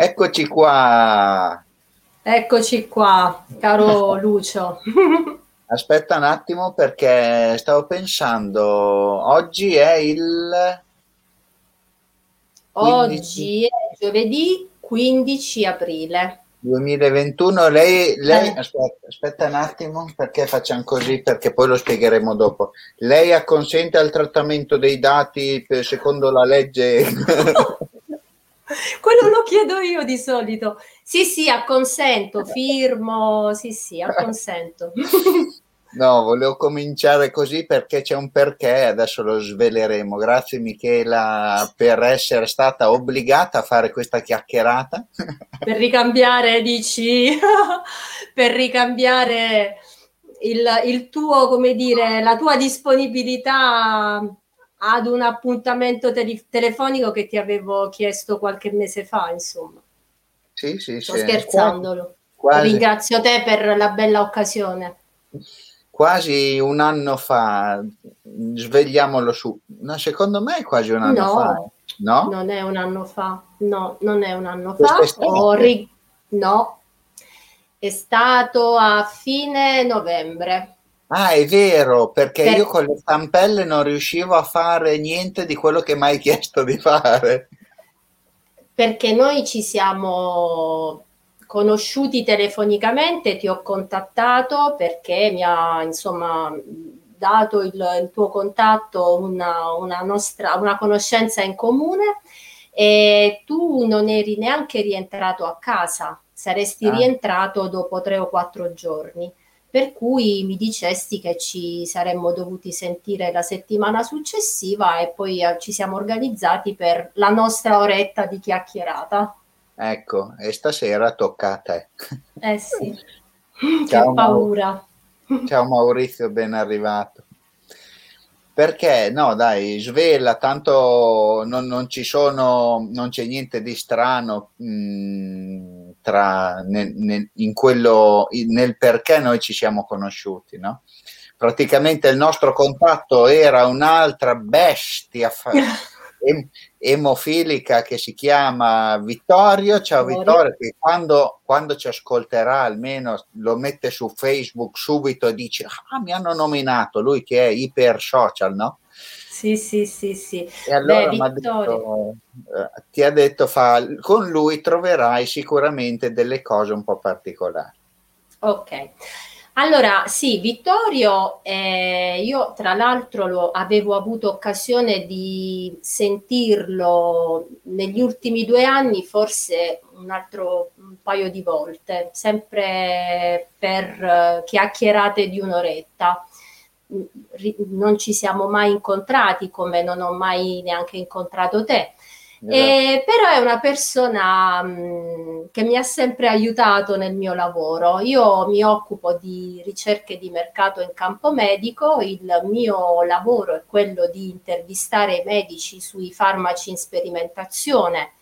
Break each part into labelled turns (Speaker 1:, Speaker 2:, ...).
Speaker 1: Eccoci qua.
Speaker 2: Eccoci qua, caro Lucio.
Speaker 1: Aspetta un attimo perché stavo pensando, oggi è il...
Speaker 2: 15... Oggi è giovedì 15 aprile.
Speaker 1: 2021, lei, lei eh. aspetta, aspetta, un attimo perché facciamo così, perché poi lo spiegheremo dopo. Lei acconsente al trattamento dei dati secondo la legge?
Speaker 2: Quello lo chiedo io di solito. Sì, sì, acconsento, firmo, sì, sì, acconsento.
Speaker 1: No, volevo cominciare così perché c'è un perché, adesso lo sveleremo. Grazie Michela per essere stata obbligata a fare questa chiacchierata.
Speaker 2: Per ricambiare, dici, per ricambiare il, il tuo, come dire, la tua disponibilità ad un appuntamento te- telefonico che ti avevo chiesto qualche mese fa, insomma.
Speaker 1: Sì, sì,
Speaker 2: Sto sì. scherzandolo. Quasi. Ringrazio te per la bella occasione.
Speaker 1: Quasi un anno fa, svegliamolo su, no, secondo me è quasi un anno
Speaker 2: no,
Speaker 1: fa.
Speaker 2: No, non è un anno fa. No, non è un anno fa. Ri- no, è stato a fine novembre.
Speaker 1: Ah, è vero, perché per... io con le stampelle non riuscivo a fare niente di quello che mi hai chiesto di fare.
Speaker 2: Perché noi ci siamo conosciuti telefonicamente, ti ho contattato perché mi ha insomma dato il, il tuo contatto una, una, nostra, una conoscenza in comune e tu non eri neanche rientrato a casa, saresti ah. rientrato dopo tre o quattro giorni per cui mi dicesti che ci saremmo dovuti sentire la settimana successiva e poi eh, ci siamo organizzati per la nostra oretta di chiacchierata.
Speaker 1: Ecco, e stasera tocca a te.
Speaker 2: Eh sì, Ciao, che paura.
Speaker 1: Ciao Maurizio, ben arrivato. Perché no, dai, svela, tanto non, non ci sono, non c'è niente di strano. Mm, tra, nel, nel, in quello, nel perché noi ci siamo conosciuti, no? Praticamente il nostro contatto era un'altra bestia em, emofilica che si chiama Vittorio. Ciao Vittorio, che quando, quando ci ascolterà almeno lo mette su Facebook subito e dice ah mi hanno nominato, lui che è iper social, no?
Speaker 2: Sì, sì, sì, sì.
Speaker 1: E allora Beh, detto, eh, ti ha detto, fa, con lui troverai sicuramente delle cose un po' particolari.
Speaker 2: Ok. Allora, sì, Vittorio, eh, io tra l'altro lo, avevo avuto occasione di sentirlo negli ultimi due anni, forse un altro un paio di volte, sempre per uh, chiacchierate di un'oretta non ci siamo mai incontrati come non ho mai neanche incontrato te. Eh, però è una persona mh, mm, che mi ha sempre aiutato nel mio lavoro. Io mi occupo di ricerche di mercato in campo medico, il mio lavoro è quello di intervistare i medici sui farmaci in sperimentazione,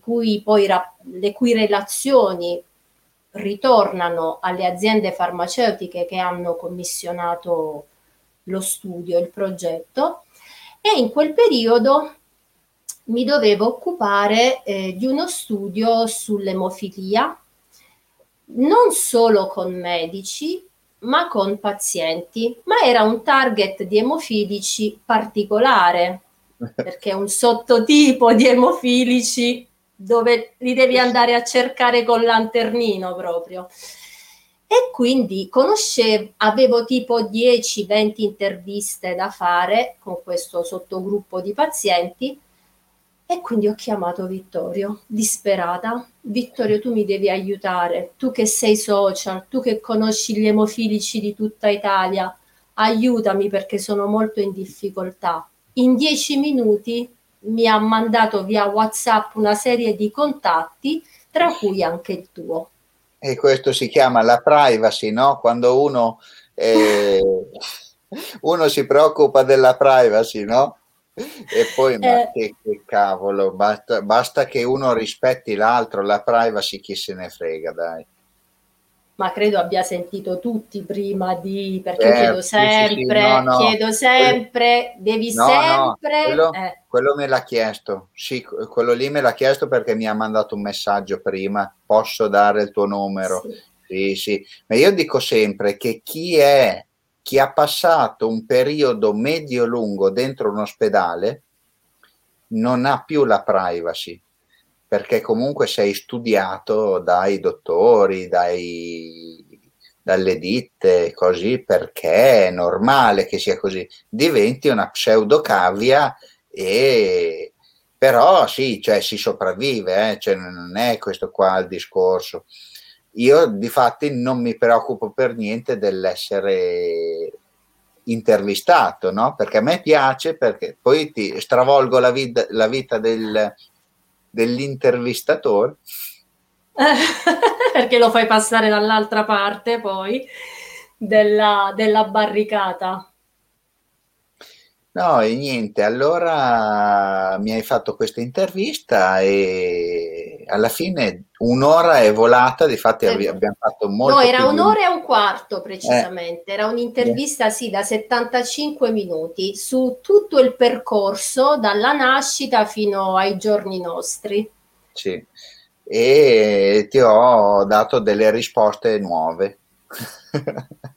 Speaker 2: cui poi, le cui relazioni ritornano alle aziende farmaceutiche che hanno commissionato lo studio, il progetto e in quel periodo mi dovevo occupare eh, di uno studio sull'emofilia, non solo con medici, ma con pazienti, ma era un target di emofilici particolare, perché è un sottotipo di emofilici dove li devi andare a cercare con lanternino proprio. E quindi conoscevo, avevo tipo 10-20 interviste da fare con questo sottogruppo di pazienti e quindi ho chiamato Vittorio, disperata. Vittorio, tu mi devi aiutare, tu che sei social, tu che conosci gli emofilici di tutta Italia, aiutami perché sono molto in difficoltà. In dieci minuti mi ha mandato via WhatsApp una serie di contatti, tra cui anche il tuo
Speaker 1: e questo si chiama la privacy, no? Quando uno, eh, uno si preoccupa della privacy, no? E poi, ma eh. che, che cavolo, basta, basta, che uno rispetti l'altro, la privacy chi se ne frega, dai.
Speaker 2: Ma credo abbia sentito tutti prima di, perché eh, chiedo sempre, sì, sì, no, no. chiedo sempre, devi no, sempre...
Speaker 1: Quello, eh. quello, me l'ha chiesto, sì, quello lì me l'ha chiesto perché mi ha mandato un messaggio prima, posso dare il tuo numero? Sì, sì, ma io dico sempre che chi è, chi ha passato un periodo medio-lungo dentro un ospedale, non ha più la privacy perché comunque sei studiato dai dottori, dai, dalle ditte, così, perché è normale che sia così. Diventi una pseudocavia e però sì, cioè si sopravvive, eh? cioè, non è questo qua il discorso. Io di fatti non mi preoccupo per niente dell'essere intervistato, no? Perché a me piace, perché poi ti stravolgo la, vid- la vita del, dell'intervistatore.
Speaker 2: Perché lo fai passare dall'altra parte poi della, della barricata.
Speaker 1: No, e niente, allora mi hai fatto questa intervista e alla fine un'ora è volata, difatti eh, abbiamo fatto molto...
Speaker 2: No, era un'ora di... e un quarto precisamente, eh. era un'intervista sì da 75 minuti su tutto il percorso dalla nascita fino ai giorni nostri.
Speaker 1: Sì, e ti ho dato delle risposte nuove.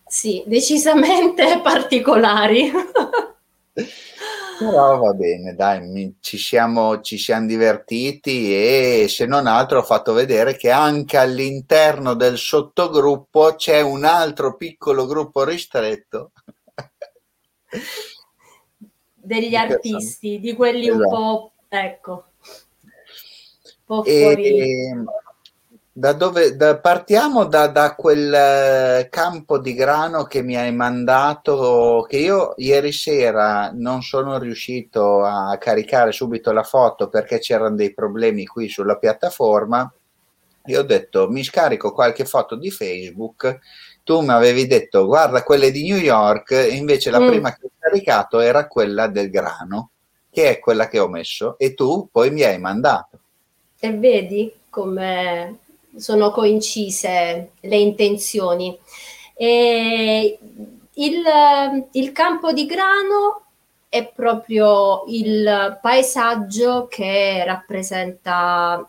Speaker 2: sì, decisamente particolari.
Speaker 1: Però va bene, dai, ci siamo, ci siamo divertiti e se non altro ho fatto vedere che anche all'interno del sottogruppo c'è un altro piccolo gruppo ristretto.
Speaker 2: Degli artisti, di quelli esatto. un po', ecco,
Speaker 1: un po' fuori. E, da dove, da, partiamo da, da, quel eh, campo di grano che mi hai mandato, che io ieri sera non sono riuscito a caricare subito la foto perché c'erano dei problemi qui sulla piattaforma. Io ho detto mi scarico qualche foto di Facebook. Tu mi avevi detto guarda quelle di New York, invece la mm. prima che ho caricato era quella del grano, che è quella che ho messo, e tu poi mi hai mandato.
Speaker 2: E vedi come sono coincise le intenzioni. E il, il campo di grano è proprio il paesaggio che rappresenta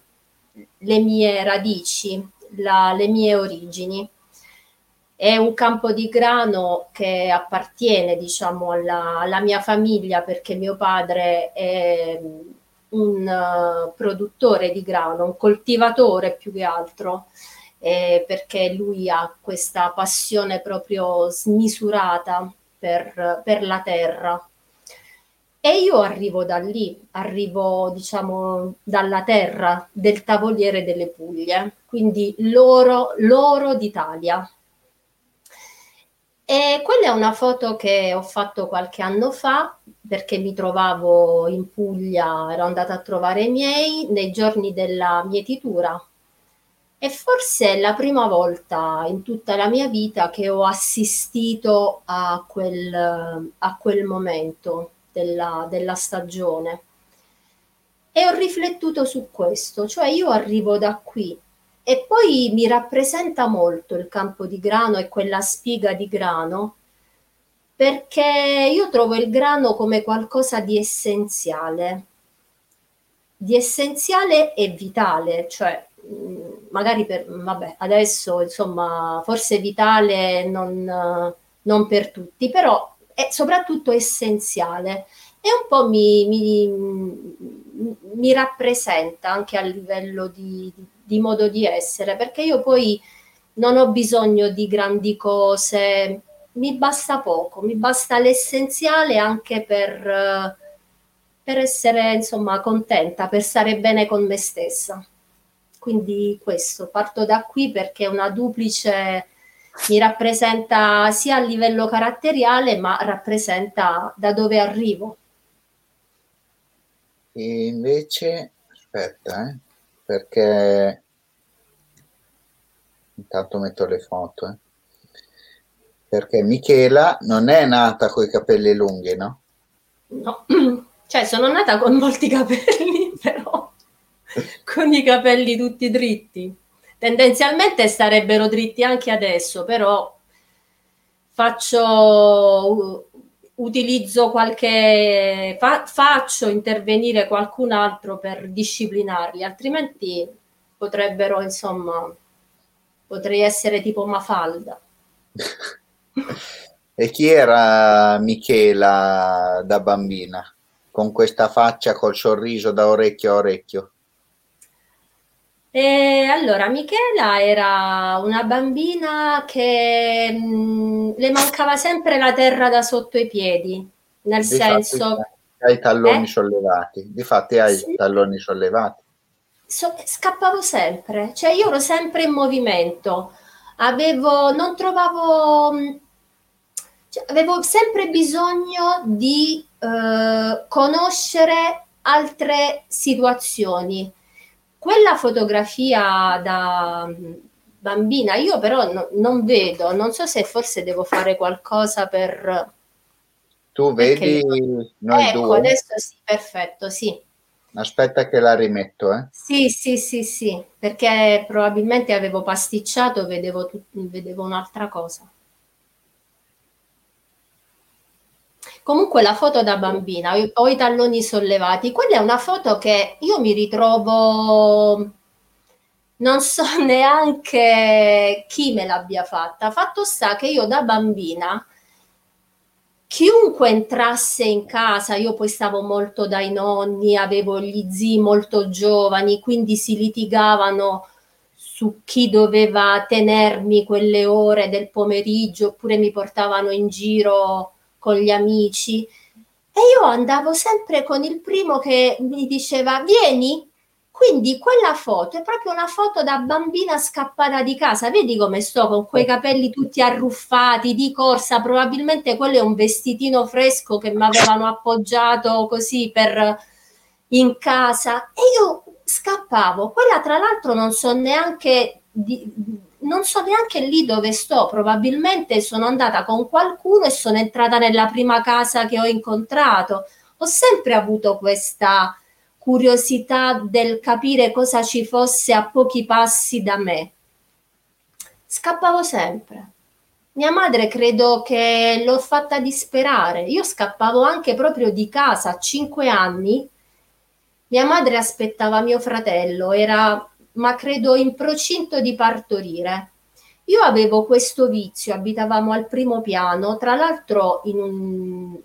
Speaker 2: le mie radici, la, le mie origini. È un campo di grano che appartiene, diciamo, alla, alla mia famiglia perché mio padre è un uh, produttore di grano, un coltivatore più che altro, eh, perché lui ha questa passione proprio smisurata per, per la terra. E io arrivo da lì, arrivo diciamo dalla terra del tavoliere delle Puglie, quindi l'oro, l'oro d'Italia, e quella è una foto che ho fatto qualche anno fa perché mi trovavo in Puglia, ero andata a trovare i miei nei giorni della mietitura. E forse è la prima volta in tutta la mia vita che ho assistito a quel, a quel momento della, della stagione. E ho riflettuto su questo, cioè io arrivo da qui e poi mi rappresenta molto il campo di grano e quella spiga di grano, perché io trovo il grano come qualcosa di essenziale, di essenziale e vitale, cioè mm, magari per, vabbè, adesso insomma, forse vitale non, non per tutti, però è soprattutto essenziale. E un po' mi, mi, mi rappresenta anche a livello di, di di modo di essere, perché io poi non ho bisogno di grandi cose, mi basta poco, mi basta l'essenziale anche per, per essere insomma contenta, per stare bene con me stessa. Quindi questo, parto da qui perché una duplice mi rappresenta sia a livello caratteriale, ma rappresenta da dove arrivo.
Speaker 1: E invece, aspetta, eh perché intanto metto le foto eh. perché Michela non è nata con i capelli lunghi no?
Speaker 2: no cioè sono nata con molti capelli però con i capelli tutti dritti tendenzialmente starebbero dritti anche adesso, però faccio utilizzo qualche fa, faccio intervenire qualcun altro per disciplinarli, altrimenti potrebbero insomma potrei essere tipo Mafalda.
Speaker 1: e chi era Michela da bambina? Con questa faccia col sorriso da orecchio a orecchio?
Speaker 2: E allora, Michela era una bambina che mh, mm, le mancava sempre la terra da sotto i piedi, nel di senso...
Speaker 1: Hai i talloni eh? sollevati, difatti hai sì. i talloni sollevati.
Speaker 2: So, scappavo sempre, cioè io ero sempre in movimento, avevo, non trovavo, mm, cioè, avevo sempre bisogno di eh, conoscere altre situazioni quella fotografia da bambina, io però no, non vedo, non so se forse devo fare qualcosa per...
Speaker 1: Tu vedi
Speaker 2: noi ecco, due? adesso sì, perfetto, sì.
Speaker 1: Aspetta che la rimetto, eh?
Speaker 2: Sì, sì, sì, sì, perché probabilmente avevo pasticciato, vedevo, vedevo un'altra cosa. Comunque la foto da bambina, ho i talloni sollevati, quella è una foto che io mi ritrovo, non so neanche chi me l'abbia fatta. Fatto sta che io da bambina, chiunque entrasse in casa, io poi stavo molto dai nonni, avevo gli zii molto giovani, quindi si litigavano su chi doveva tenermi quelle ore del pomeriggio, oppure mi portavano in giro con gli amici. E io andavo sempre con il primo che mi diceva vieni, quindi quella foto è proprio una foto da bambina scappata di casa, vedi come sto con quei capelli tutti arruffati di corsa, probabilmente quello è un vestitino fresco che mi avevano appoggiato così per in casa. E io scappavo, quella tra l'altro non so neanche di, non so neanche lì dove sto, probabilmente sono andata con qualcuno e sono entrata nella prima casa che ho incontrato. Ho sempre avuto questa curiosità del capire cosa ci fosse a pochi passi da me. Scappavo sempre. Mia madre credo che l'ho fatta disperare. Io scappavo anche proprio di casa a cinque anni. Mia madre aspettava mio fratello, era ma credo in procinto di partorire. Io avevo questo vizio, abitavamo al primo piano, tra l'altro un,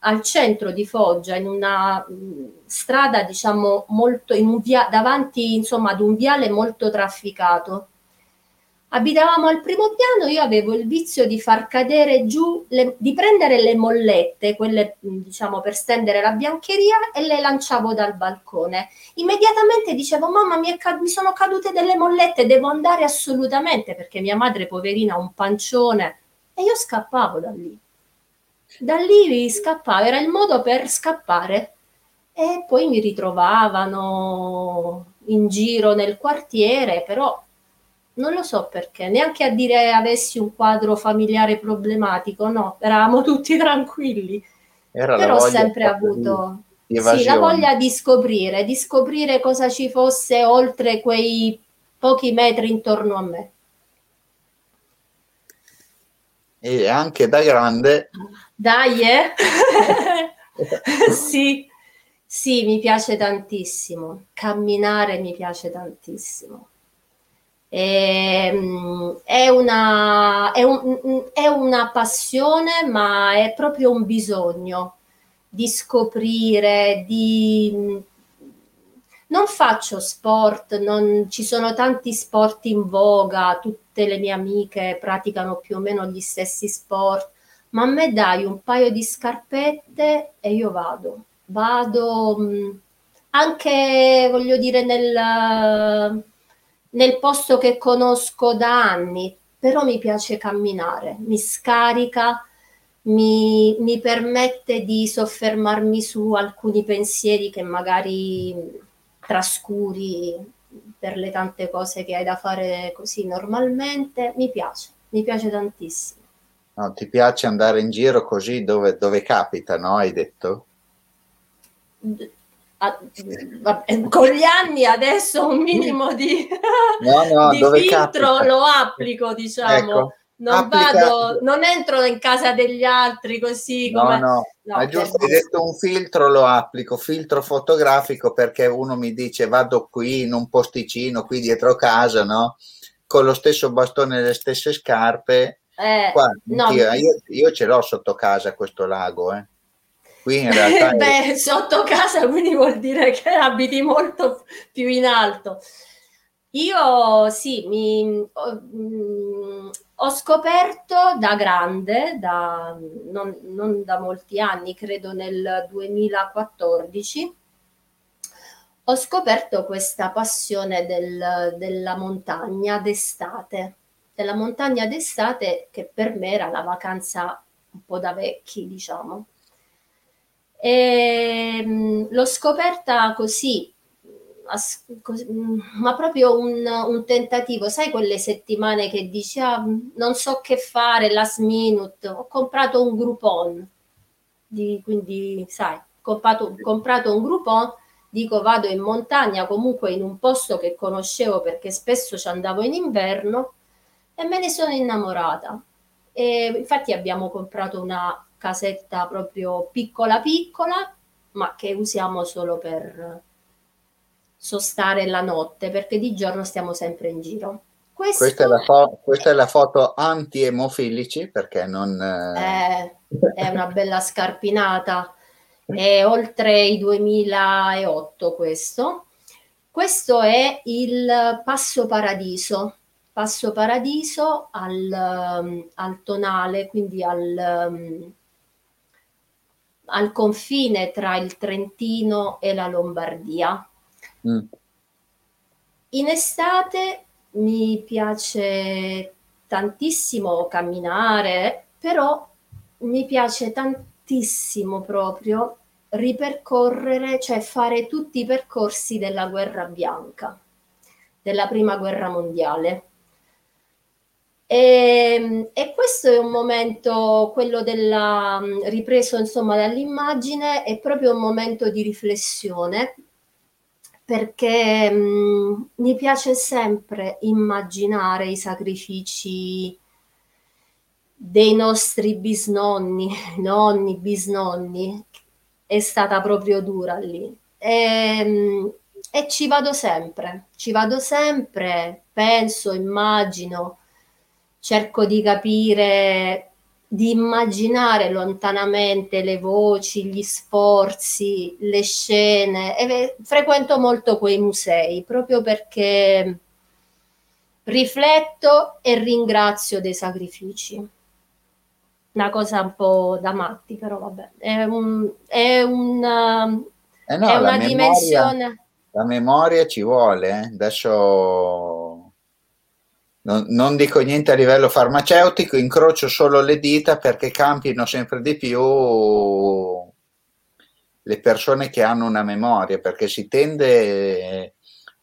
Speaker 2: al centro di Foggia, in una mm, strada, diciamo, molto, in un via, davanti insomma ad un viale molto trafficato abitavamo al primo piano, io avevo il vizio di far cadere giù, le, di prendere le mollette, quelle diciamo per stendere la biancheria e le lanciavo dal balcone. Immediatamente dicevo, mamma mi, cad- mi sono cadute delle mollette, devo andare assolutamente perché mia madre poverina ha un pancione e io scappavo da lì. Da lì scappavo, era il modo per scappare e poi mi ritrovavano in giro nel quartiere, però non lo so perché, neanche a dire avessi un quadro familiare problematico, no, eravamo tutti tranquilli. Era Però ho sempre avuto di sì, la voglia di scoprire, di scoprire cosa ci fosse oltre quei pochi metri intorno a me.
Speaker 1: E anche da grande.
Speaker 2: Dai, eh? sì, sì, mi piace tantissimo. Camminare mi piace tantissimo. Ehm, è una, è, un, è una passione, ma è proprio un bisogno di scoprire, di non faccio sport, non, ci sono tanti sport in voga, tutte le mie amiche praticano più o meno gli stessi sport, ma a me dai un paio di scarpette e io vado, vado anche voglio dire nel nel posto che conosco da anni, però mi piace camminare, mi scarica, mi, mi permette di soffermarmi su alcuni pensieri che magari trascuri per le tante cose che hai da fare così normalmente. Mi piace, mi piace tantissimo.
Speaker 1: No, ti piace andare in giro così dove, dove capita, no? Hai detto?
Speaker 2: Con gli anni adesso un minimo di, no, no, di filtro capita? lo applico, diciamo. Ecco. Non, vado, non entro in casa degli altri così
Speaker 1: no, come... No, no, è giusto, hai detto un filtro lo applico, filtro fotografico perché uno mi dice vado qui in un posticino qui dietro casa, no? Con lo stesso bastone e le stesse scarpe. Eh, Qua, no, io, io, ce l'ho sotto casa questo lago, eh.
Speaker 2: Qui in realtà... Beh, è... sotto casa quindi vuol dire che abiti molto più in alto. Io sì, mi, ho, mm, ho scoperto da grande, da, non, non, da molti anni, credo nel 2014, ho scoperto questa passione del, della montagna d'estate, della montagna d'estate che per me era la vacanza un po' da vecchi, diciamo. E, mh, l'ho scoperta così, as, così ma proprio un, un, tentativo, sai quelle settimane che dici ah, non so che fare, last minute, ho comprato un Groupon, di, quindi sai, comprato, comprato un Groupon, dico vado in montagna, comunque in un posto che conoscevo perché spesso ci andavo in inverno e me ne sono innamorata. E infatti abbiamo comprato una casetta proprio piccola piccola, ma che usiamo solo per sostare la notte, perché di giorno stiamo sempre in giro.
Speaker 1: Questo... Questa, è la fo- questa, è la foto anti-emofilici, perché non...
Speaker 2: Eh... È, una bella scarpinata, è oltre i 2008 questo. Questo è il Passo Paradiso, Passo Paradiso al, al tonale, quindi al, al confine tra il Trentino e la Lombardia. Mm. In estate mi piace tantissimo camminare, però mi piace tantissimo proprio ripercorrere, cioè fare tutti i percorsi della guerra bianca, della prima guerra mondiale. E, ehm, e, questo è un momento, quello della ripreso insomma dall'immagine, è proprio un momento di riflessione perché mh, mi piace sempre immaginare i sacrifici dei nostri bisnonni, nonni, bisnonni, è stata proprio dura lì. E, mh, e ci vado sempre, ci vado sempre, penso, immagino cerco di capire, di immaginare lontanamente le voci, gli sforzi, le scene e frequento molto quei musei proprio perché rifletto e ringrazio dei sacrifici. Una cosa un po' da matti, però vabbè, è, un, è, una, eh no, è una dimensione.
Speaker 1: la memoria ci vuole, eh? adesso non, non, dico niente a livello farmaceutico, incrocio solo le dita perché campino sempre di più le persone che hanno una memoria, perché si tende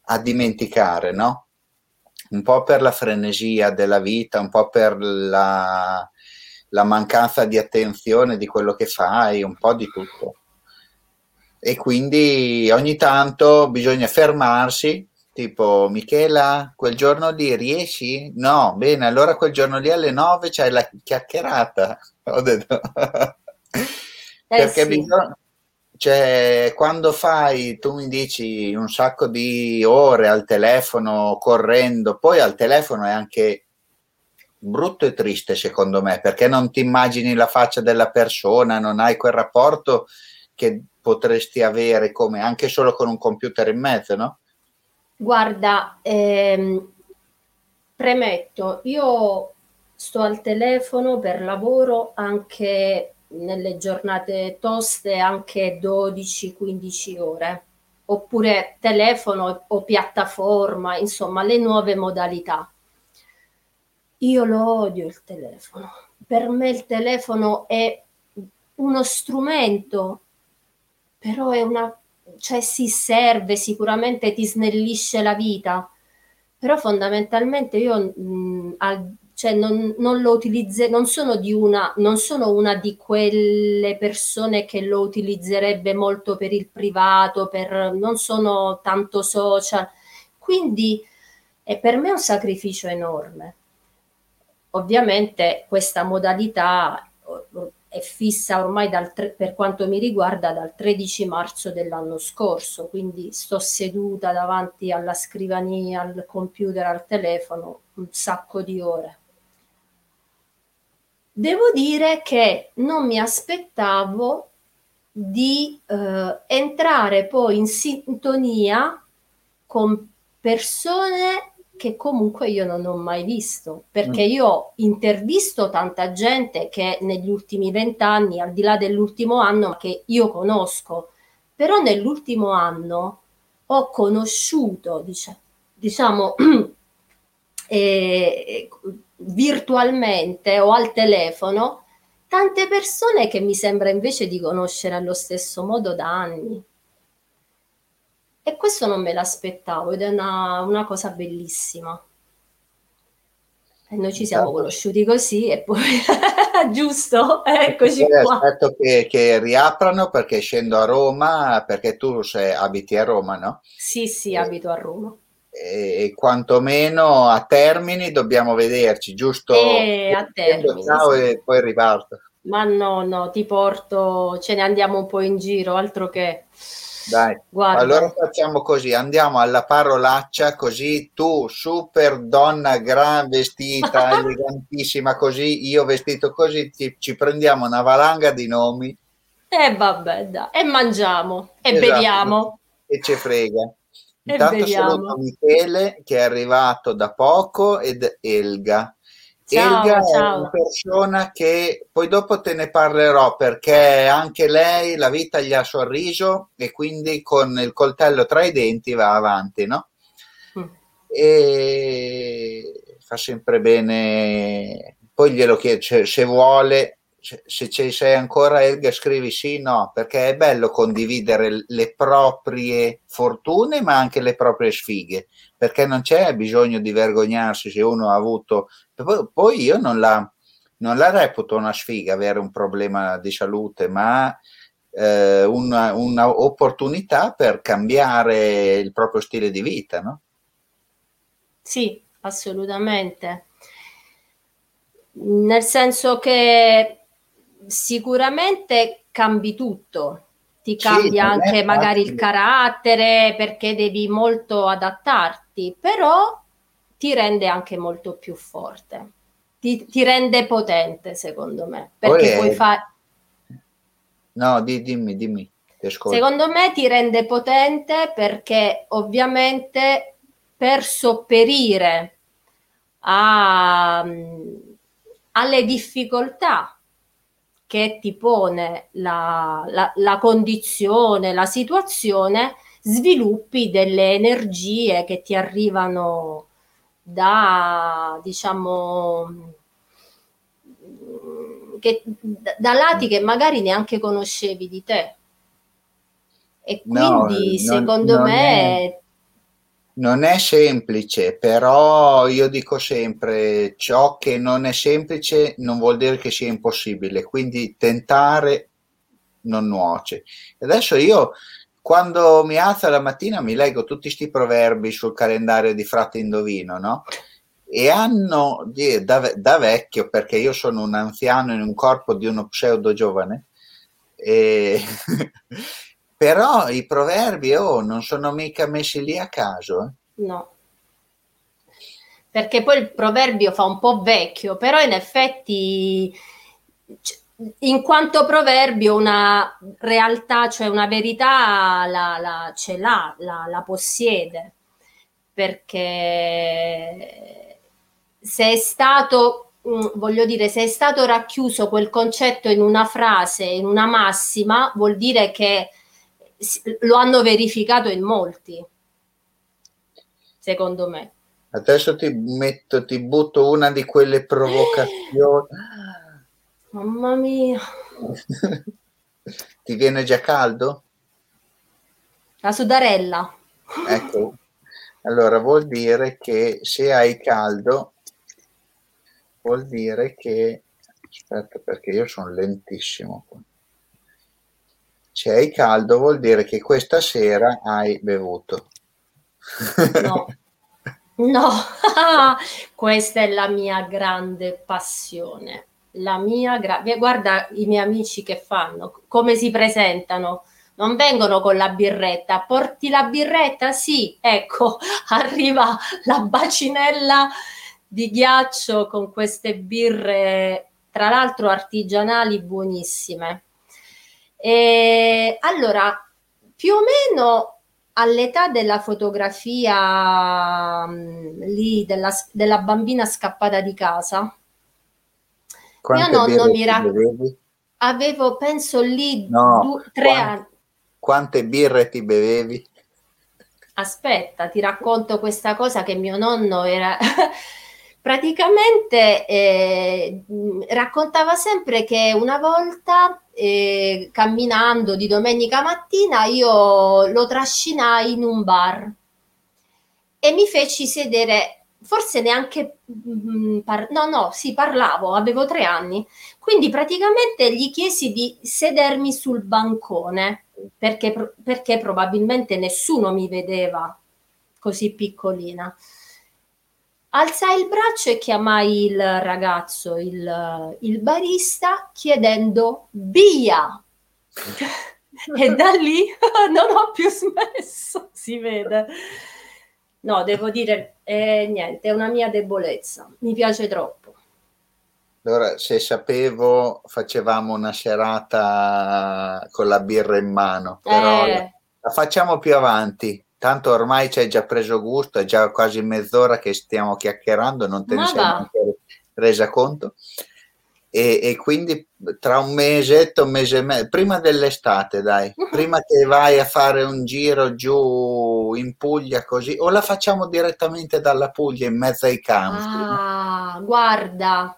Speaker 1: a dimenticare, no? Un po' per la frenesia della vita, un po' per la, la mancanza di attenzione di quello che fai, un po' di tutto. E quindi ogni tanto bisogna fermarsi tipo Michela, quel giorno lì riesci? No, bene, allora quel giorno lì alle 9 c'hai la chiacchierata. Ho detto. Eh Perché sì. bisogna, cioè, quando fai, tu mi dici un sacco di ore al telefono correndo, poi al telefono è anche brutto e triste secondo me, perché non ti immagini la faccia della persona, non hai quel rapporto che potresti avere come anche solo con un computer in mezzo, no?
Speaker 2: Guarda, ehm, premetto, io sto al telefono per lavoro anche nelle giornate toste, anche 12-15 ore, oppure telefono o piattaforma, insomma, le nuove modalità. Io lo odio il telefono. Per me il telefono è uno strumento, però è una cioè si serve, sicuramente ti snellisce la vita, però fondamentalmente io mh, al, cioè non, non lo utilizzo, non sono una, non sono una di quelle persone che lo utilizzerebbe molto per il privato, per, non sono tanto social, quindi è per me un sacrificio enorme. Ovviamente questa modalità è fissa ormai dal, per quanto mi riguarda dal 13 marzo dell'anno scorso, quindi sto seduta davanti alla scrivania, al computer, al telefono un sacco di ore. Devo dire che non mi aspettavo di eh, entrare poi in sintonia con persone che comunque io non ho mai visto, perché mm. io ho intervisto tanta gente che negli ultimi vent'anni, al di là dell'ultimo anno, che io conosco, però nell'ultimo anno ho conosciuto, dice, diciamo, eh, virtualmente o al telefono tante persone che mi sembra invece di conoscere allo stesso modo da anni. E questo non me l'aspettavo ed è una, una cosa bellissima. E noi ci siamo conosciuti così e poi giusto, eccoci qua.
Speaker 1: Aspetto che, che, riaprano perché scendo a Roma, perché tu sei, abiti a Roma, no?
Speaker 2: Sì, sì, e, abito a Roma
Speaker 1: e quantomeno a Termini dobbiamo vederci, giusto?
Speaker 2: E a Termini.
Speaker 1: Ciao e poi riparto.
Speaker 2: Ma no, no, ti porto, ce ne andiamo un po' in giro, altro che...
Speaker 1: Dai, Guarda. allora facciamo così, andiamo alla parolaccia, così tu, super donna gran vestita, elegantissima così, io vestito così, ti, ci prendiamo una valanga di nomi.
Speaker 2: E vabbè, dai, e mangiamo, e esatto. beviamo.
Speaker 1: E ci frega. Intanto saluto Michele che è arrivato da poco ed Elga. Ciao, Elga ciao. è una persona che poi dopo te ne parlerò perché anche lei la vita gli ha sorriso e quindi con il coltello tra i denti va avanti, no? Mm. E fa sempre bene. Poi glielo chiedo se vuole se ci sei ancora Elga scrivi sì no perché è bello condividere le proprie fortune ma anche le proprie sfighe perché non c'è bisogno di vergognarsi se uno ha avuto poi io non la, non la reputo una sfiga avere un problema di salute ma eh, una, una opportunità per cambiare il proprio stile di vita no?
Speaker 2: sì assolutamente nel senso che sicuramente cambi tutto, ti cambia sì, anche magari il carattere perché devi molto adattarti, però ti rende anche molto più forte, ti, ti rende potente secondo me, perché Poi puoi fare...
Speaker 1: No, di, dimmi, dimmi.
Speaker 2: Secondo me ti rende potente perché ovviamente per sopperire a, alle difficoltà che ti pone la, la, la condizione, la situazione, sviluppi delle energie che ti arrivano da, diciamo, che, da lati che magari neanche conoscevi di te. E quindi no, secondo non me
Speaker 1: è, non è semplice, però io dico sempre ciò che non è semplice non vuol dire che sia impossibile, quindi tentare non nuoce. Adesso io quando mi alzo la mattina mi leggo tutti questi proverbi sul calendario di Frate Indovino, no? E hanno da, da vecchio, perché io sono un anziano in un corpo di uno pseudo giovane, e Però i proverbi oh, non sono mica messi lì a caso.
Speaker 2: Eh? No. Perché poi il proverbio fa un po' vecchio, però in effetti in quanto proverbio una realtà, cioè una verità la, la, ce l'ha, la, la possiede, perché se è stato mm, voglio dire, se è stato racchiuso quel concetto in una frase, in una massima, vuol dire che lo hanno verificato in molti, secondo me.
Speaker 1: Adesso ti metto, ti butto una di quelle provocazioni.
Speaker 2: Mamma mia.
Speaker 1: ti viene già caldo?
Speaker 2: La sudarella.
Speaker 1: Ecco, allora vuol dire che se hai caldo vuol dire che aspetta perché io sono lentissimo qua. Se hai caldo vuol dire che questa sera hai bevuto.
Speaker 2: No, no, questa è la mia grande passione. La mia gra- guarda i miei amici che fanno, come si presentano. Non vengono con la birretta, porti la birretta? Sì, ecco, arriva la bacinella di ghiaccio con queste birre, tra l'altro artigianali buonissime. E allora, più o meno all'età della fotografia mh, lì della, della, bambina scappata di casa,
Speaker 1: Quante mio nonno mi racconta.
Speaker 2: Avevo, penso lì, no, due, tre anni.
Speaker 1: Quante birre ti bevevi?
Speaker 2: Aspetta, ti racconto questa cosa che mio nonno era praticamente eh, raccontava sempre che una volta eh, camminando di domenica mattina io lo trascinai in un bar e mi feci sedere forse neanche mm, par- no no sì parlavo avevo tre anni. Quindi praticamente gli chiesi di sedermi sul bancone perché, perché probabilmente nessuno mi vedeva così piccolina alzai il braccio e chiamai il ragazzo, il, il barista, chiedendo via. e da lì non ho più smesso, si vede. No, devo dire, eh, niente, è una mia debolezza, mi piace troppo.
Speaker 1: Allora, se sapevo, facevamo una serata con la birra in mano, però eh. la facciamo più avanti tanto ormai ci hai già preso gusto, è già quasi mezz'ora che stiamo chiacchierando, non te ne sei neanche resa conto. E, e, quindi tra un mesetto, un mese e mezzo, prima dell'estate, dai, prima che vai a fare un giro giù in Puglia così, o la facciamo direttamente dalla Puglia in mezzo ai campi?
Speaker 2: Ah, guarda,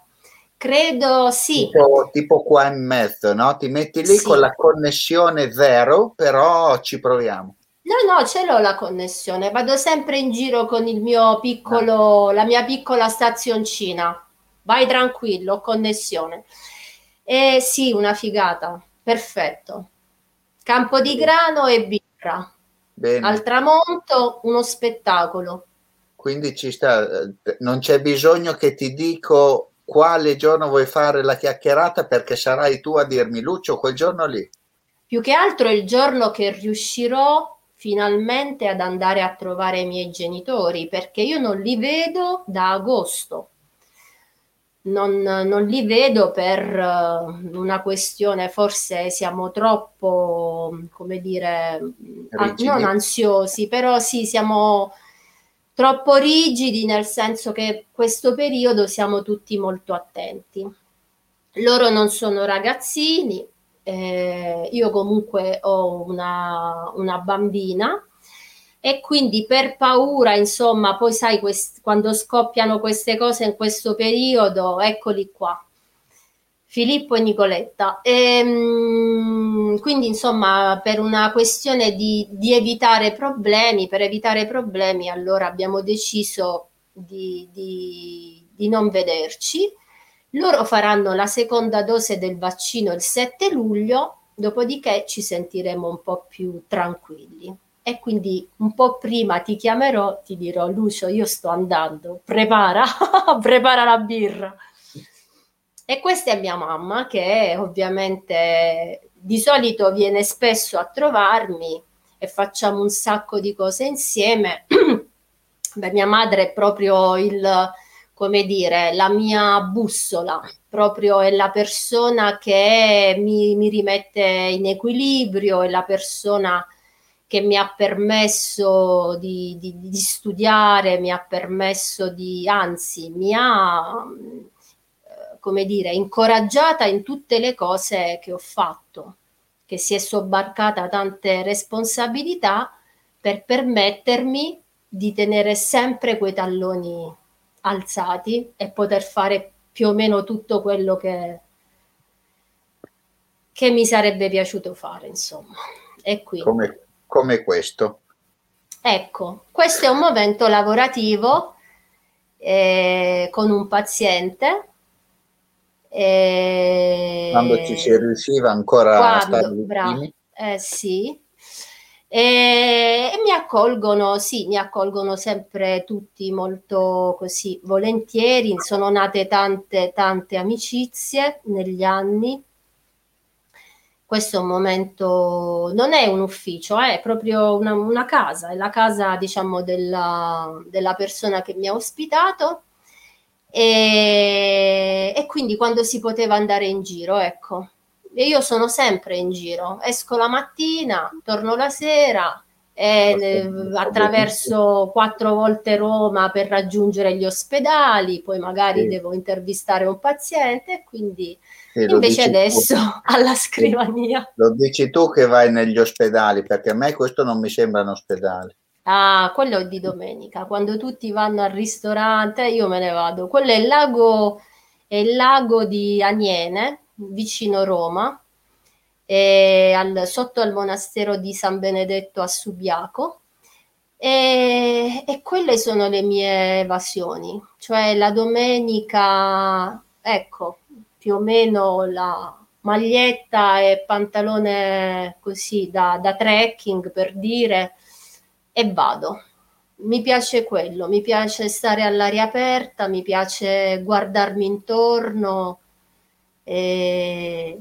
Speaker 2: credo sì.
Speaker 1: Tipo, tipo, qua in mezzo, no? Ti metti lì sì. con la connessione zero, però ci proviamo.
Speaker 2: No, no, ce l'ho la connessione. Vado sempre in giro con il mio piccolo, la mia piccola stazioncina. Vai tranquillo, connessione. E sì, una figata. Perfetto. Campo di grano e birra. Bene. Al tramonto uno spettacolo.
Speaker 1: Quindi ci sta, non c'è bisogno che ti dico quale giorno vuoi fare la chiacchierata perché sarai tu a dirmi Lucio quel giorno lì.
Speaker 2: Più che altro il giorno che riuscirò finalmente ad andare a trovare i miei genitori perché io non li vedo da agosto. Non, non li vedo per uh, una questione, forse siamo troppo, come dire, rigidi. non ansiosi, però sì, siamo troppo rigidi nel senso che questo periodo siamo tutti molto attenti. Loro non sono ragazzini, eh, io comunque ho una, una, bambina e quindi per paura, insomma, poi sai, quest- quando scoppiano queste cose in questo periodo, eccoli qua. Filippo e Nicoletta. E, ehm, quindi, insomma, per una questione di, di, evitare problemi, per evitare problemi, allora abbiamo deciso di, di, di non vederci loro faranno la seconda dose del vaccino il 7 luglio, dopodiché ci sentiremo un po' più tranquilli. E quindi un po' prima ti chiamerò, ti dirò Lucio, io sto andando, prepara, prepara la birra. E questa è mia mamma che ovviamente di solito viene spesso a trovarmi e facciamo un sacco di cose insieme. Beh, mia madre è proprio il, come dire, la mia bussola, proprio è la persona che mi, mi rimette in equilibrio, è la persona che mi ha permesso di, di, di, studiare, mi ha permesso di, anzi, mi ha, eh, come dire, incoraggiata in tutte le cose che ho fatto, che si è sobbarcata tante responsabilità per permettermi di tenere sempre quei talloni alzati e poter fare più o meno tutto quello che, che mi sarebbe piaciuto fare, insomma. E quindi,
Speaker 1: come, come questo.
Speaker 2: Ecco, questo è un momento lavorativo eh, con un paziente
Speaker 1: E... Quando ci si riusciva ancora Quando, a stare
Speaker 2: bravo, eh, sì, e, e, mi accolgono, sì, mi accolgono sempre tutti molto così volentieri. Sono nate tante, tante amicizie negli anni. Questo è un momento, non è un ufficio, è proprio una, una casa, è la casa, diciamo, della, della persona che mi ha ospitato. E, e quindi quando si poteva andare in giro, ecco, e io sono sempre in giro, esco la mattina, torno la sera, e, attraverso quattro volte Roma per raggiungere gli ospedali, poi magari sì. devo intervistare un paziente, quindi sì, invece adesso tu. alla scrivania.
Speaker 1: Lo dici tu che vai negli ospedali, perché a me questo non mi sembra un ospedale.
Speaker 2: Ah, quello è di domenica, quando tutti vanno al ristorante io me ne vado. Quello è il lago, è il lago di Aniene, vicino Roma, al, sotto al monastero di San Benedetto a Subiaco. E, e, quelle sono le mie evasioni, cioè la domenica, ecco, più o meno la maglietta e pantalone così da, da trekking per dire e vado. Mi piace quello, mi piace stare all'aria aperta, mi piace guardarmi intorno, e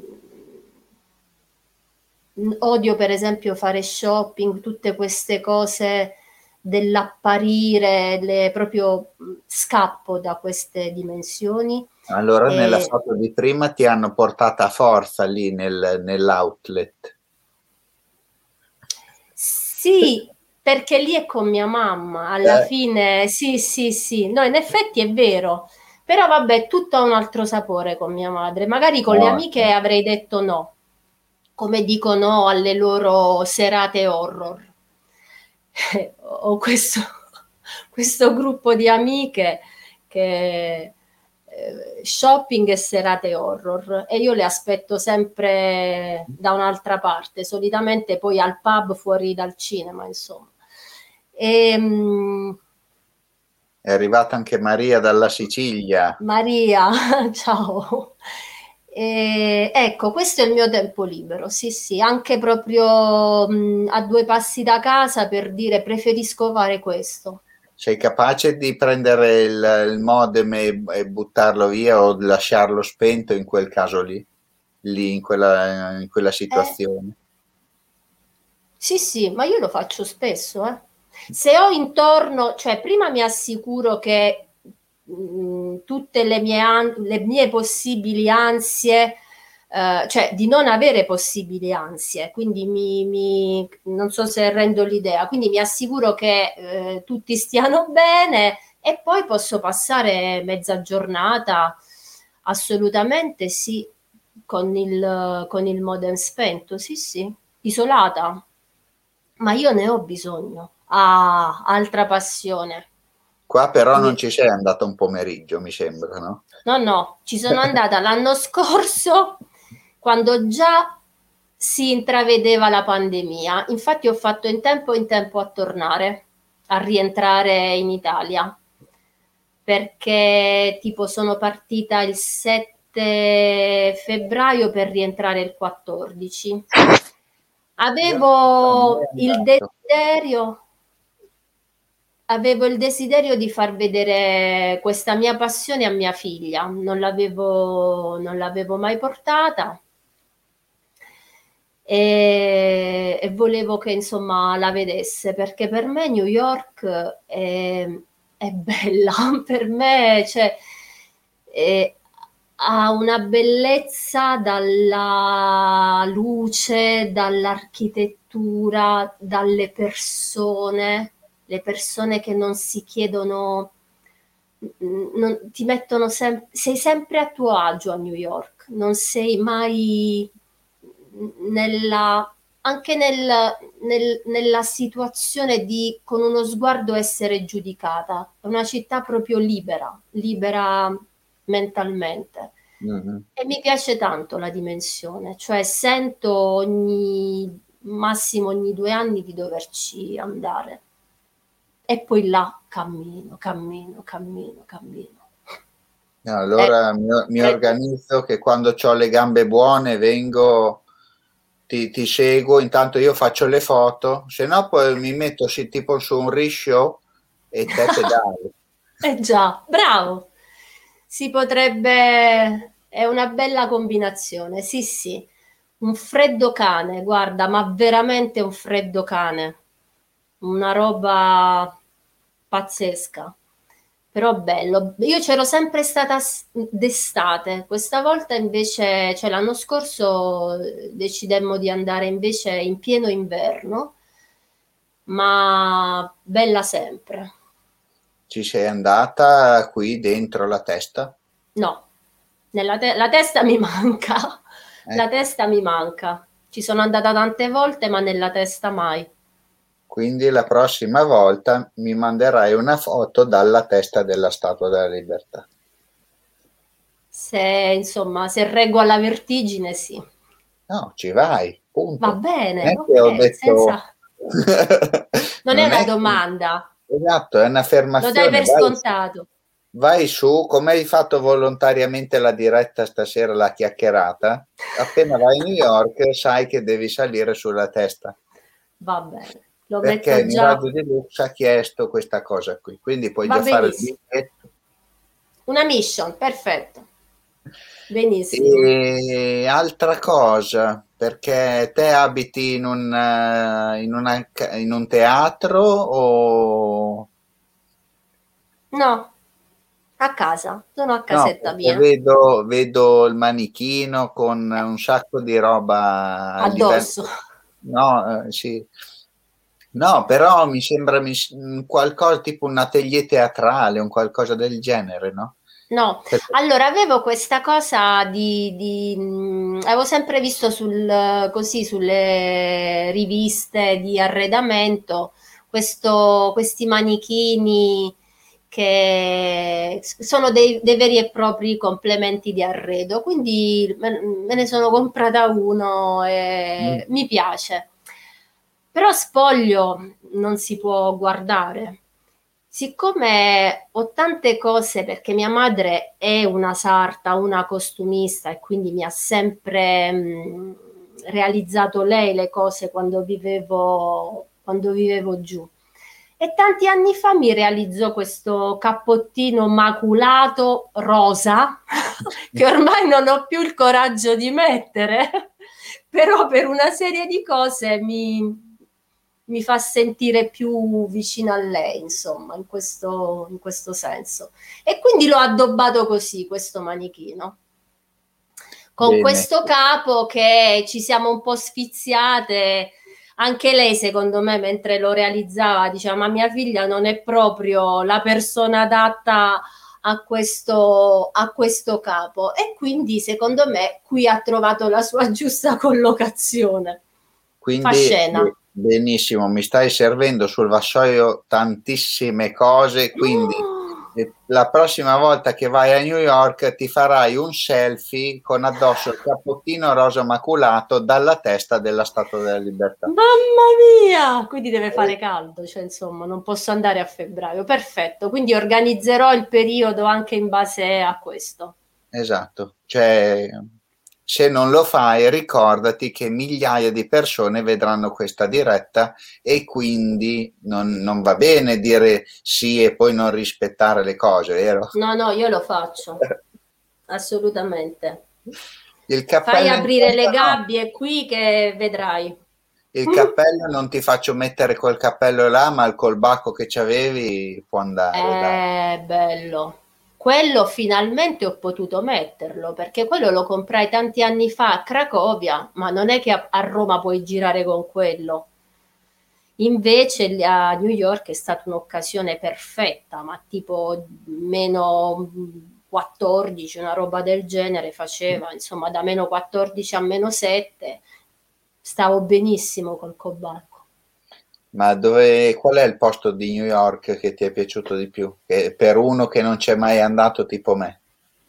Speaker 2: odio per esempio fare shopping, tutte queste cose dell'apparire, le, proprio scappo da queste dimensioni.
Speaker 1: Allora e... nella foto di prima ti hanno portata a forza lì nel, nell'outlet.
Speaker 2: Sì, perché lì è con mia mamma, alla eh. fine sì, sì, sì, no, in effetti è vero però vabbè, tutto ha un altro sapore con mia madre. Magari con no. le amiche avrei detto no, come dico no alle loro serate horror. Ho questo, questo gruppo di amiche che eh, shopping e serate horror e io le aspetto sempre da un'altra parte, solitamente poi al pub fuori dal cinema, insomma. E, ehm,
Speaker 1: è arrivata anche Maria dalla Sicilia.
Speaker 2: Maria, ciao. E, ecco, questo è il mio tempo libero, sì, sì, anche proprio mh, a due passi da casa per dire preferisco fare questo.
Speaker 1: Sei capace di prendere il, il modem e, e, buttarlo via o lasciarlo spento in quel caso lì, lì in quella, in quella situazione? Eh,
Speaker 2: sì, sì, ma io lo faccio spesso, eh. Se ho intorno, cioè prima mi assicuro che mh, mm, tutte le mie, an- le mie possibili ansie, eh, cioè di non avere possibili ansie, quindi mi, mi, non so se rendo l'idea, quindi mi assicuro che eh, tutti stiano bene e poi posso passare mezza giornata, assolutamente sì, con il, con il modem spento, sì sì, isolata, ma io ne ho bisogno ah, altra passione.
Speaker 1: Qua però non ci sei andata un pomeriggio, mi sembra, no?
Speaker 2: No, no, ci sono andata l'anno scorso quando già si intravedeva la pandemia. Infatti ho fatto in tempo in tempo a tornare, a rientrare in Italia, perché tipo sono partita il 7 febbraio per rientrare il 14. Avevo il desiderio avevo il desiderio di far vedere questa mia passione a mia figlia, non l'avevo, non l'avevo mai portata. E, e, volevo che insomma la vedesse perché per me New York è, è bella, per me cioè, è, ha una bellezza dalla luce, dall'architettura, dalle persone le persone che non si chiedono, non, ti mettono sempre, sei sempre a tuo agio a New York, non sei mai nella, anche nel, nel, nella situazione di con uno sguardo essere giudicata. È una città proprio libera, libera mentalmente. Mm-hmm. E mi piace tanto la dimensione, cioè sento ogni massimo ogni due anni di doverci andare e poi là cammino, cammino, cammino, cammino.
Speaker 1: allora eh, mi, mi organizzo che quando ho le gambe buone vengo, ti, ti, seguo, intanto io faccio le foto, se no poi mi metto sì, tipo su un riscio e te pedali.
Speaker 2: eh già, bravo. Si potrebbe... È una bella combinazione, sì sì. Un freddo cane, guarda, ma veramente un freddo cane. Una roba pazzesca però bello. Io c'ero sempre stata d'estate, questa volta invece, cioè l'anno scorso decidemmo di andare invece in pieno inverno, ma bella sempre.
Speaker 1: Ci sei andata qui dentro la testa?
Speaker 2: No, nella te- la testa mi manca, eh. la testa mi manca. Ci sono andata tante volte, ma nella testa mai.
Speaker 1: Quindi la prossima volta mi manderai una foto dalla testa della Statua della Libertà.
Speaker 2: Se insomma, se reggo alla vertigine, sì.
Speaker 1: No, ci vai, punto.
Speaker 2: Va bene, okay, detto... senza... non, non, è una è... domanda.
Speaker 1: Esatto, è un'affermazione.
Speaker 2: Lo dai per vai, scontato.
Speaker 1: Vai su, come hai fatto volontariamente la diretta stasera, la chiacchierata, appena vai a New York sai che devi salire sulla testa.
Speaker 2: Va bene.
Speaker 1: Lo perché il Miraggio Deluxe ha chiesto questa cosa qui, quindi puoi Va già benissimo. fare.
Speaker 2: Una mission, perfetto. Benissimo.
Speaker 1: E altra cosa, perché te abiti in un, eh, in una, in un teatro o...
Speaker 2: No, a casa, sono a casetta
Speaker 1: no,
Speaker 2: mia.
Speaker 1: Vedo, vedo, il manichino con un sacco di roba
Speaker 2: addosso.
Speaker 1: No, eh, sì. No, però mi sembra mi, qualcosa tipo un atelier teatrale, un qualcosa del genere, no?
Speaker 2: No, allora avevo questa cosa di, di mh, avevo sempre visto sul, così sulle riviste di arredamento questo, questi manichini che sono dei, dei, veri e propri complementi di arredo, quindi me, me ne sono comprata uno e mm. mi piace. Però spoglio non si può guardare. Siccome ho tante cose, perché mia madre è una sarta, una costumista e quindi mi ha sempre mh, realizzato lei le cose quando vivevo, quando vivevo giù. E tanti anni fa mi realizzò questo cappottino maculato rosa, che ormai non ho più il coraggio di mettere, però per una serie di cose mi, mi fa sentire più vicina a lei, insomma, in questo, in questo senso. E quindi l'ho addobbato così, questo manichino. Con Bene. questo capo che ci siamo un po' sfiziate, anche lei secondo me mentre lo realizzava diceva ma mia figlia non è proprio la persona adatta a questo, a questo capo e quindi secondo me qui ha trovato la sua giusta collocazione.
Speaker 1: Quindi, Fa scena Benissimo, mi stai servendo sul vassoio tantissime cose, quindi oh. la prossima volta che vai a New York ti farai un selfie con addosso il cappottino rosa maculato dalla testa della Statua della Libertà.
Speaker 2: Mamma mia! Quindi deve fare caldo, cioè insomma non posso andare a febbraio. Perfetto, quindi organizzerò il periodo anche in base a questo.
Speaker 1: Esatto, cioè se non lo fai, ricordati che migliaia di persone vedranno questa diretta e quindi non, non, va bene dire sì e poi non rispettare le cose, vero?
Speaker 2: No, no, io lo faccio, assolutamente. Il Fai aprire le gabbie qui che vedrai.
Speaker 1: Il cappello non ti faccio mettere col cappello là, ma il colbacco che ci avevi può andare.
Speaker 2: È dai. bello quello finalmente ho potuto metterlo perché quello lo comprai tanti anni fa a Cracovia, ma non è che a, a Roma puoi girare con quello. Invece a New York è stata un'occasione perfetta, ma tipo meno 14, una roba del genere faceva, insomma da meno 14 a meno 7, stavo benissimo col cobalto.
Speaker 1: Ma dove, qual è il posto di New York che ti è piaciuto di più? Che, per uno che non c'è mai andato tipo me.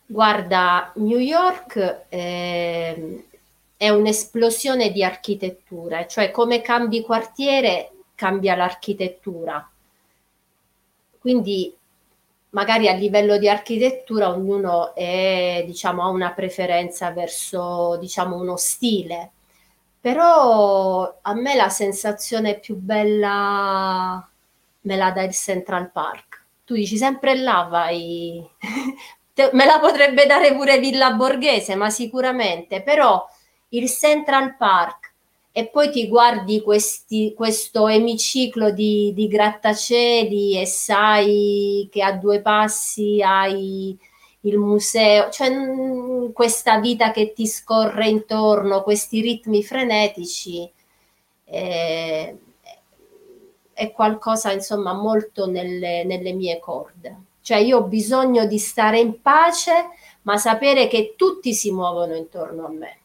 Speaker 2: Guarda, New York è, ehm, è un'esplosione di architetture, cioè come cambi quartiere cambia l'architettura. Quindi magari a livello di architettura ognuno è, diciamo, ha una preferenza verso diciamo, uno stile, però a me la sensazione più bella me la dà il Central Park. Tu dici sempre là vai, me la potrebbe dare pure Villa Borghese, ma sicuramente, però il Central Park e poi ti guardi questi, questo emiciclo di, di, grattacieli e sai che a due passi hai il museo, cioè mh, questa vita che ti scorre intorno, questi ritmi frenetici, eh, è qualcosa insomma molto nelle, nelle mie corde. Cioè io ho bisogno di stare in pace, ma sapere che tutti si muovono intorno a me.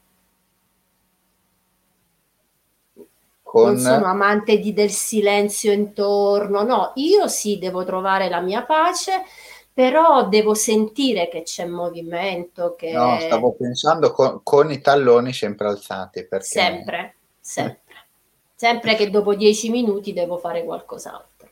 Speaker 2: Con... Non sono amante di, del silenzio intorno, no, io sì devo trovare la mia pace, però devo sentire che c'è movimento. Che...
Speaker 1: No, stavo pensando con, con i talloni sempre alzati. Perché...
Speaker 2: Sempre, sempre. Sempre che dopo dieci minuti devo fare qualcos'altro.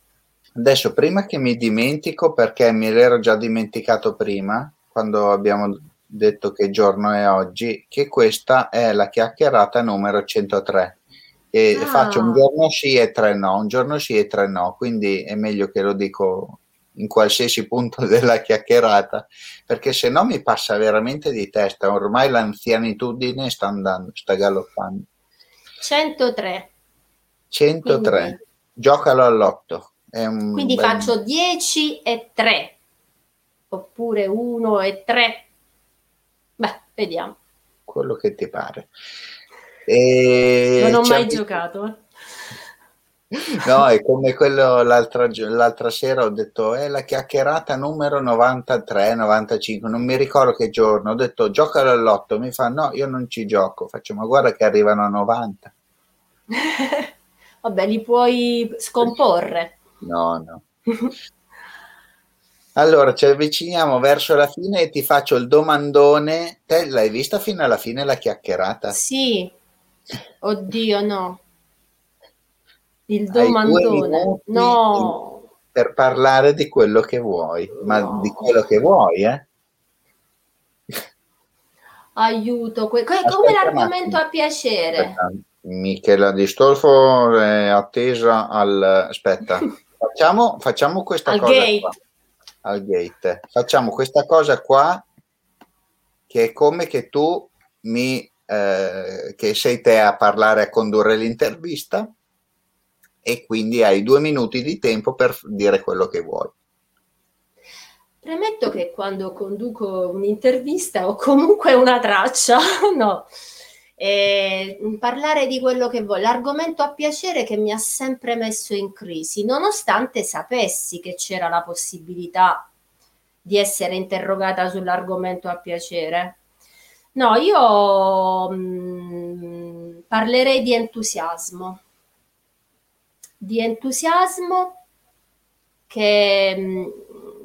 Speaker 1: Adesso, prima che mi dimentico, perché me l'ero già dimenticato prima, quando abbiamo detto che giorno è oggi, che questa è la chiacchierata numero 103 e ah. faccio un giorno sì e tre no, un giorno sì e tre no, quindi è meglio che lo dico in qualsiasi punto della chiacchierata, perché se no mi passa veramente di testa, ormai l'anzianitudine sta andando, sta galoppando.
Speaker 2: 103.
Speaker 1: 103. Quindi, Giocalo all'otto.
Speaker 2: quindi bel... faccio 10 e 3, oppure 1 e 3. Beh, vediamo.
Speaker 1: Quello che ti pare.
Speaker 2: E non ho mai giocato. Eh.
Speaker 1: No, è come quello l'altra, l'altra sera ho detto è la chiacchierata numero 93, 95, non mi ricordo che giorno, ho detto gioca all'otto, mi fa no, io non ci gioco, faccio ma guarda che arrivano a 90.
Speaker 2: Vabbè, li puoi scomporre.
Speaker 1: No, no. Allora, ci avviciniamo verso la fine e ti faccio il domandone. Te l'hai vista fino alla fine la chiacchierata?
Speaker 2: Sì, Oddio, no. Il domandone. No.
Speaker 1: Per parlare di quello che vuoi, ma no. di quello che vuoi, eh?
Speaker 2: Aiuto, que- Aspetta, come l'argomento a piacere. Aspetta.
Speaker 1: Michela Di Stolfo è attesa al... Aspetta, facciamo, facciamo questa
Speaker 2: al
Speaker 1: cosa
Speaker 2: gate.
Speaker 1: Qua. Al gate. Facciamo questa cosa qua che è come che tu mi eh, che sei te a parlare, a condurre l'intervista e quindi hai due minuti di tempo per dire quello che vuoi.
Speaker 2: Premetto che quando conduco un'intervista ho comunque una traccia, no? E parlare di quello che vuoi, l'argomento a piacere che mi ha sempre messo in crisi, nonostante sapessi che c'era la possibilità di essere interrogata sull'argomento a piacere. No, io mh, mm, parlerei di entusiasmo, di entusiasmo che mm,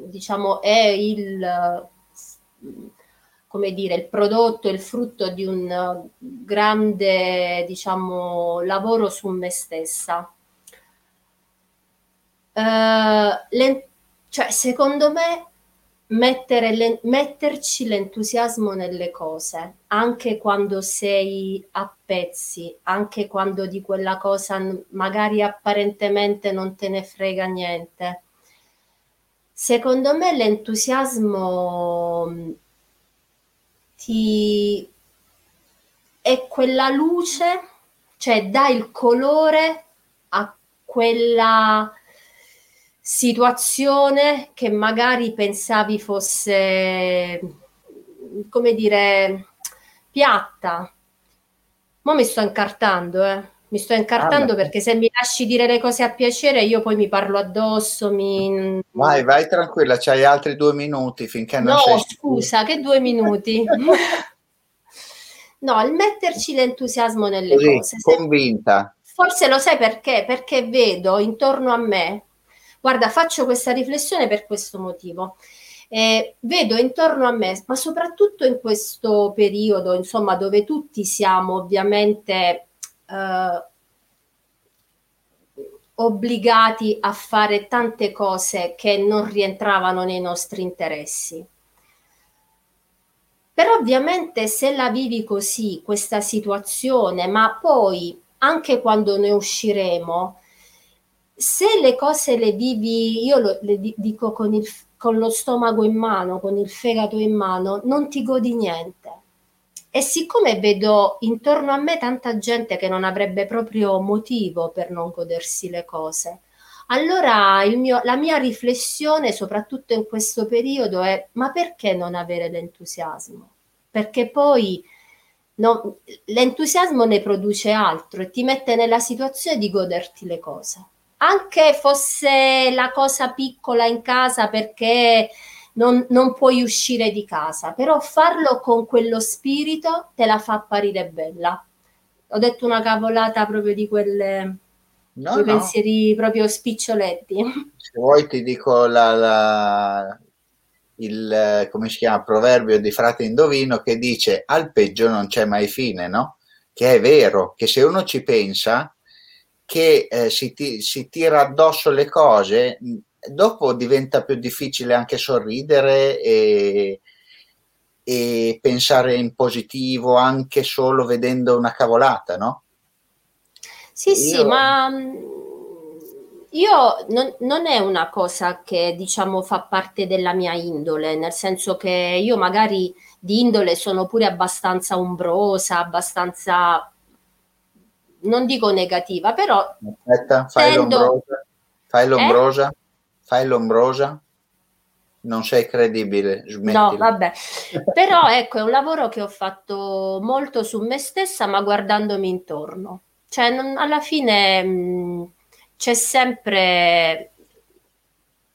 Speaker 2: diciamo è il, come dire, il prodotto, il frutto di un grande diciamo, lavoro su me stessa. Uh, le, cioè, secondo me le, metterci l'entusiasmo nelle cose, anche quando sei a pezzi, anche quando di quella cosa magari apparentemente non te ne frega niente. Secondo me l'entusiasmo mm, ti è quella luce, cioè dà il colore a quella situazione che magari pensavi fosse, come dire, piatta. Ma mi sto incartando, eh. Mi sto incartando ah, perché se mi lasci dire le cose a piacere io poi mi parlo addosso. Mi...
Speaker 1: Vai, vai tranquilla, c'hai altri due minuti finché non
Speaker 2: no, scusa, che due minuti? no, il metterci l'entusiasmo nelle
Speaker 1: Così,
Speaker 2: cose.
Speaker 1: Convinta.
Speaker 2: Forse lo sai perché? Perché vedo intorno a me Guarda, faccio questa riflessione per questo motivo. Eh, vedo intorno a me, ma soprattutto in questo periodo, insomma, dove tutti siamo ovviamente eh, obbligati a fare tante cose che non rientravano nei nostri interessi. Però ovviamente se la vivi così, questa situazione, ma poi anche quando ne usciremo, se le cose le vivi, io lo, le dico con, il, con lo stomaco in mano, con il fegato in mano, non ti godi niente. E siccome vedo intorno a me tanta gente che non avrebbe proprio motivo per non godersi le cose, allora mio, la mia riflessione, soprattutto in questo periodo, è ma perché non avere l'entusiasmo? Perché poi no, l'entusiasmo ne produce altro e ti mette nella situazione di goderti le cose anche fosse la cosa piccola in casa perché non, non, puoi uscire di casa, però farlo con quello spirito te la fa apparire bella. Ho detto una cavolata proprio di quelle no, no. pensieri proprio spiccioletti.
Speaker 1: Se vuoi ti dico la, la, il come si chiama proverbio di frate indovino che dice al peggio non c'è mai fine, no? Che è vero, che se uno ci pensa, che eh, si, ti, si, tira addosso le cose, dopo diventa più difficile anche sorridere e, e pensare in positivo anche solo vedendo una cavolata, no?
Speaker 2: Sì, io... sì, ma io non, non, è una cosa che diciamo fa parte della mia indole, nel senso che io magari di indole sono pure abbastanza umbrosa, abbastanza non dico negativa, però...
Speaker 1: Aspetta, fai tendo... l'ombrosa, fai l'ombrosa, eh? fai l'ombrosa, non sei credibile, smettila.
Speaker 2: No, vabbè, però ecco, è un lavoro che ho fatto molto su me stessa, ma guardandomi intorno. Cioè, non, alla fine mh, c'è sempre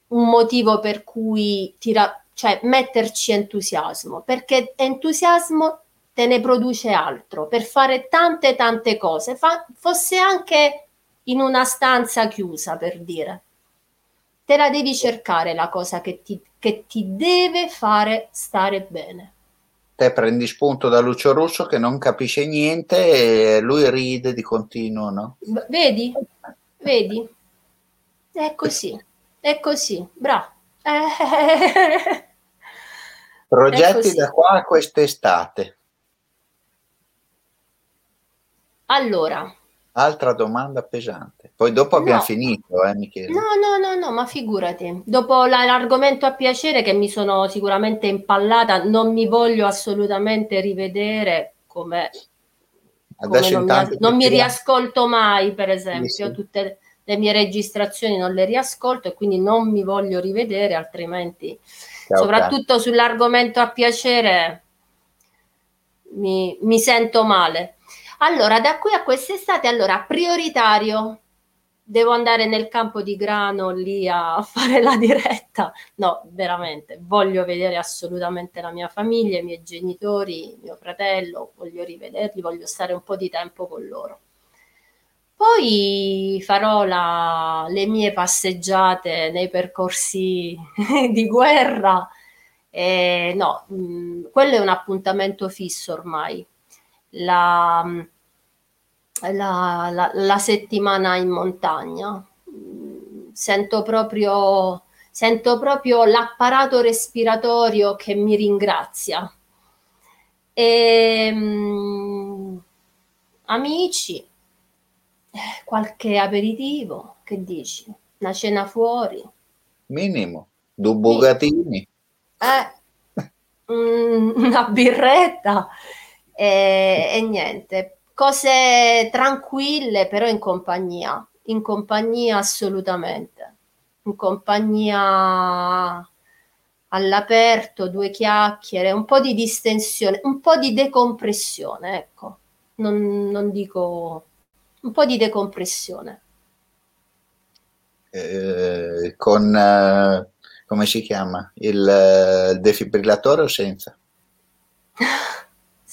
Speaker 2: un motivo per cui tira, cioè, metterci entusiasmo, perché entusiasmo te ne produce altro per fare tante tante cose, Fa, fosse anche in una stanza chiusa per dire. Te la devi cercare la cosa che ti, che ti deve fare stare bene.
Speaker 1: Te prendi spunto da Lucio Russo che non capisce niente e lui ride di continuo, no?
Speaker 2: Vedi? Vedi? È così, è così, bravo.
Speaker 1: Progetti da qua a quest'estate.
Speaker 2: Allora.
Speaker 1: Altra domanda pesante. Poi dopo abbiamo no. finito, eh, Michele.
Speaker 2: No, no, no, no, ma figurati. Dopo la, l'argomento a piacere che mi sono sicuramente impallata, non mi voglio assolutamente rivedere come... come non, mi, non mi riascolto mai, per esempio, sì, sì. tutte le mie registrazioni non le riascolto e quindi non mi voglio rivedere, altrimenti, Ciao, soprattutto sull'argomento a piacere, mi, mi sento male. Allora, da qui a quest'estate, allora, prioritario, devo andare nel campo di grano lì a fare la diretta. No, veramente, voglio vedere assolutamente la mia famiglia, i miei genitori, mio fratello, voglio rivederli, voglio stare un po' di tempo con loro. Poi farò la, le mie passeggiate nei percorsi di guerra. E no, mm, quello è un appuntamento fisso ormai la, la, la, la settimana in montagna. Sento proprio, sento proprio l'apparato respiratorio che mi ringrazia. E, um, amici, qualche aperitivo, che dici? Una cena fuori?
Speaker 1: Minimo, due bugatini.
Speaker 2: Eh, una birretta e, e niente, cose tranquille però in compagnia, in compagnia assolutamente, in compagnia all'aperto, due chiacchiere, un po' di distensione, un po' di decompressione, ecco, non, non dico un po' di decompressione.
Speaker 1: Eh, con eh, come si chiama il, eh, il defibrillatore o senza?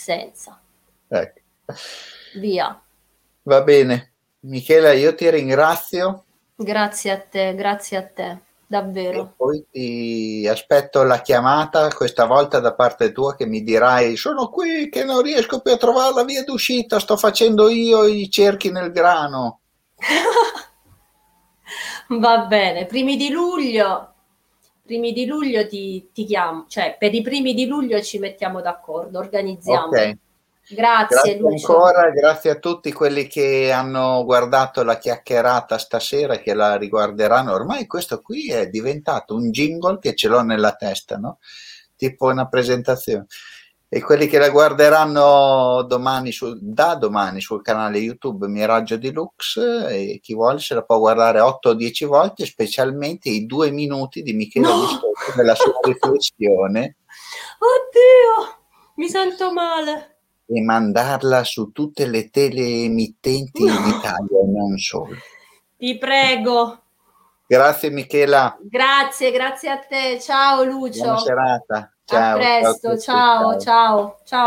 Speaker 2: senza.
Speaker 1: Ecco.
Speaker 2: Via.
Speaker 1: Va bene. Michela, io ti ringrazio.
Speaker 2: Grazie a te, grazie a te, davvero.
Speaker 1: E poi ti aspetto la chiamata, questa volta da parte tua, che mi dirai: Sono qui che non riesco più a trovare la via d'uscita, sto facendo io i cerchi nel grano.
Speaker 2: Va bene, primi di luglio, primi di luglio ti, ti chiamo, cioè per i primi di luglio ci mettiamo d'accordo, organizziamo.
Speaker 1: Ok.
Speaker 2: Grazie,
Speaker 1: Grazie
Speaker 2: Lucio.
Speaker 1: ancora, grazie a tutti quelli che hanno guardato la chiacchierata stasera, che la riguarderanno. Ormai questo qui è diventato un jingle che ce l'ho nella testa, no? Tipo una presentazione. E quelli che la guarderanno domani su- da domani sul canale YouTube Miraggio Deluxe, e chi vuole se la può guardare 8 o 10 volte, specialmente i due minuti di Michele
Speaker 2: No!
Speaker 1: Biscotto della sua riflessione.
Speaker 2: Oddio, mi sento male.
Speaker 1: e mandarla su tutte le teleemittenti in
Speaker 2: No.
Speaker 1: Italia e non solo.
Speaker 2: Ti prego.
Speaker 1: Grazie Michela,
Speaker 2: Grazie, grazie a te. Ciao Lucio.
Speaker 1: buona serata.
Speaker 2: A
Speaker 1: Ciao, ciao a
Speaker 2: presto.
Speaker 1: tutti,
Speaker 2: ciao, ciao, ciao.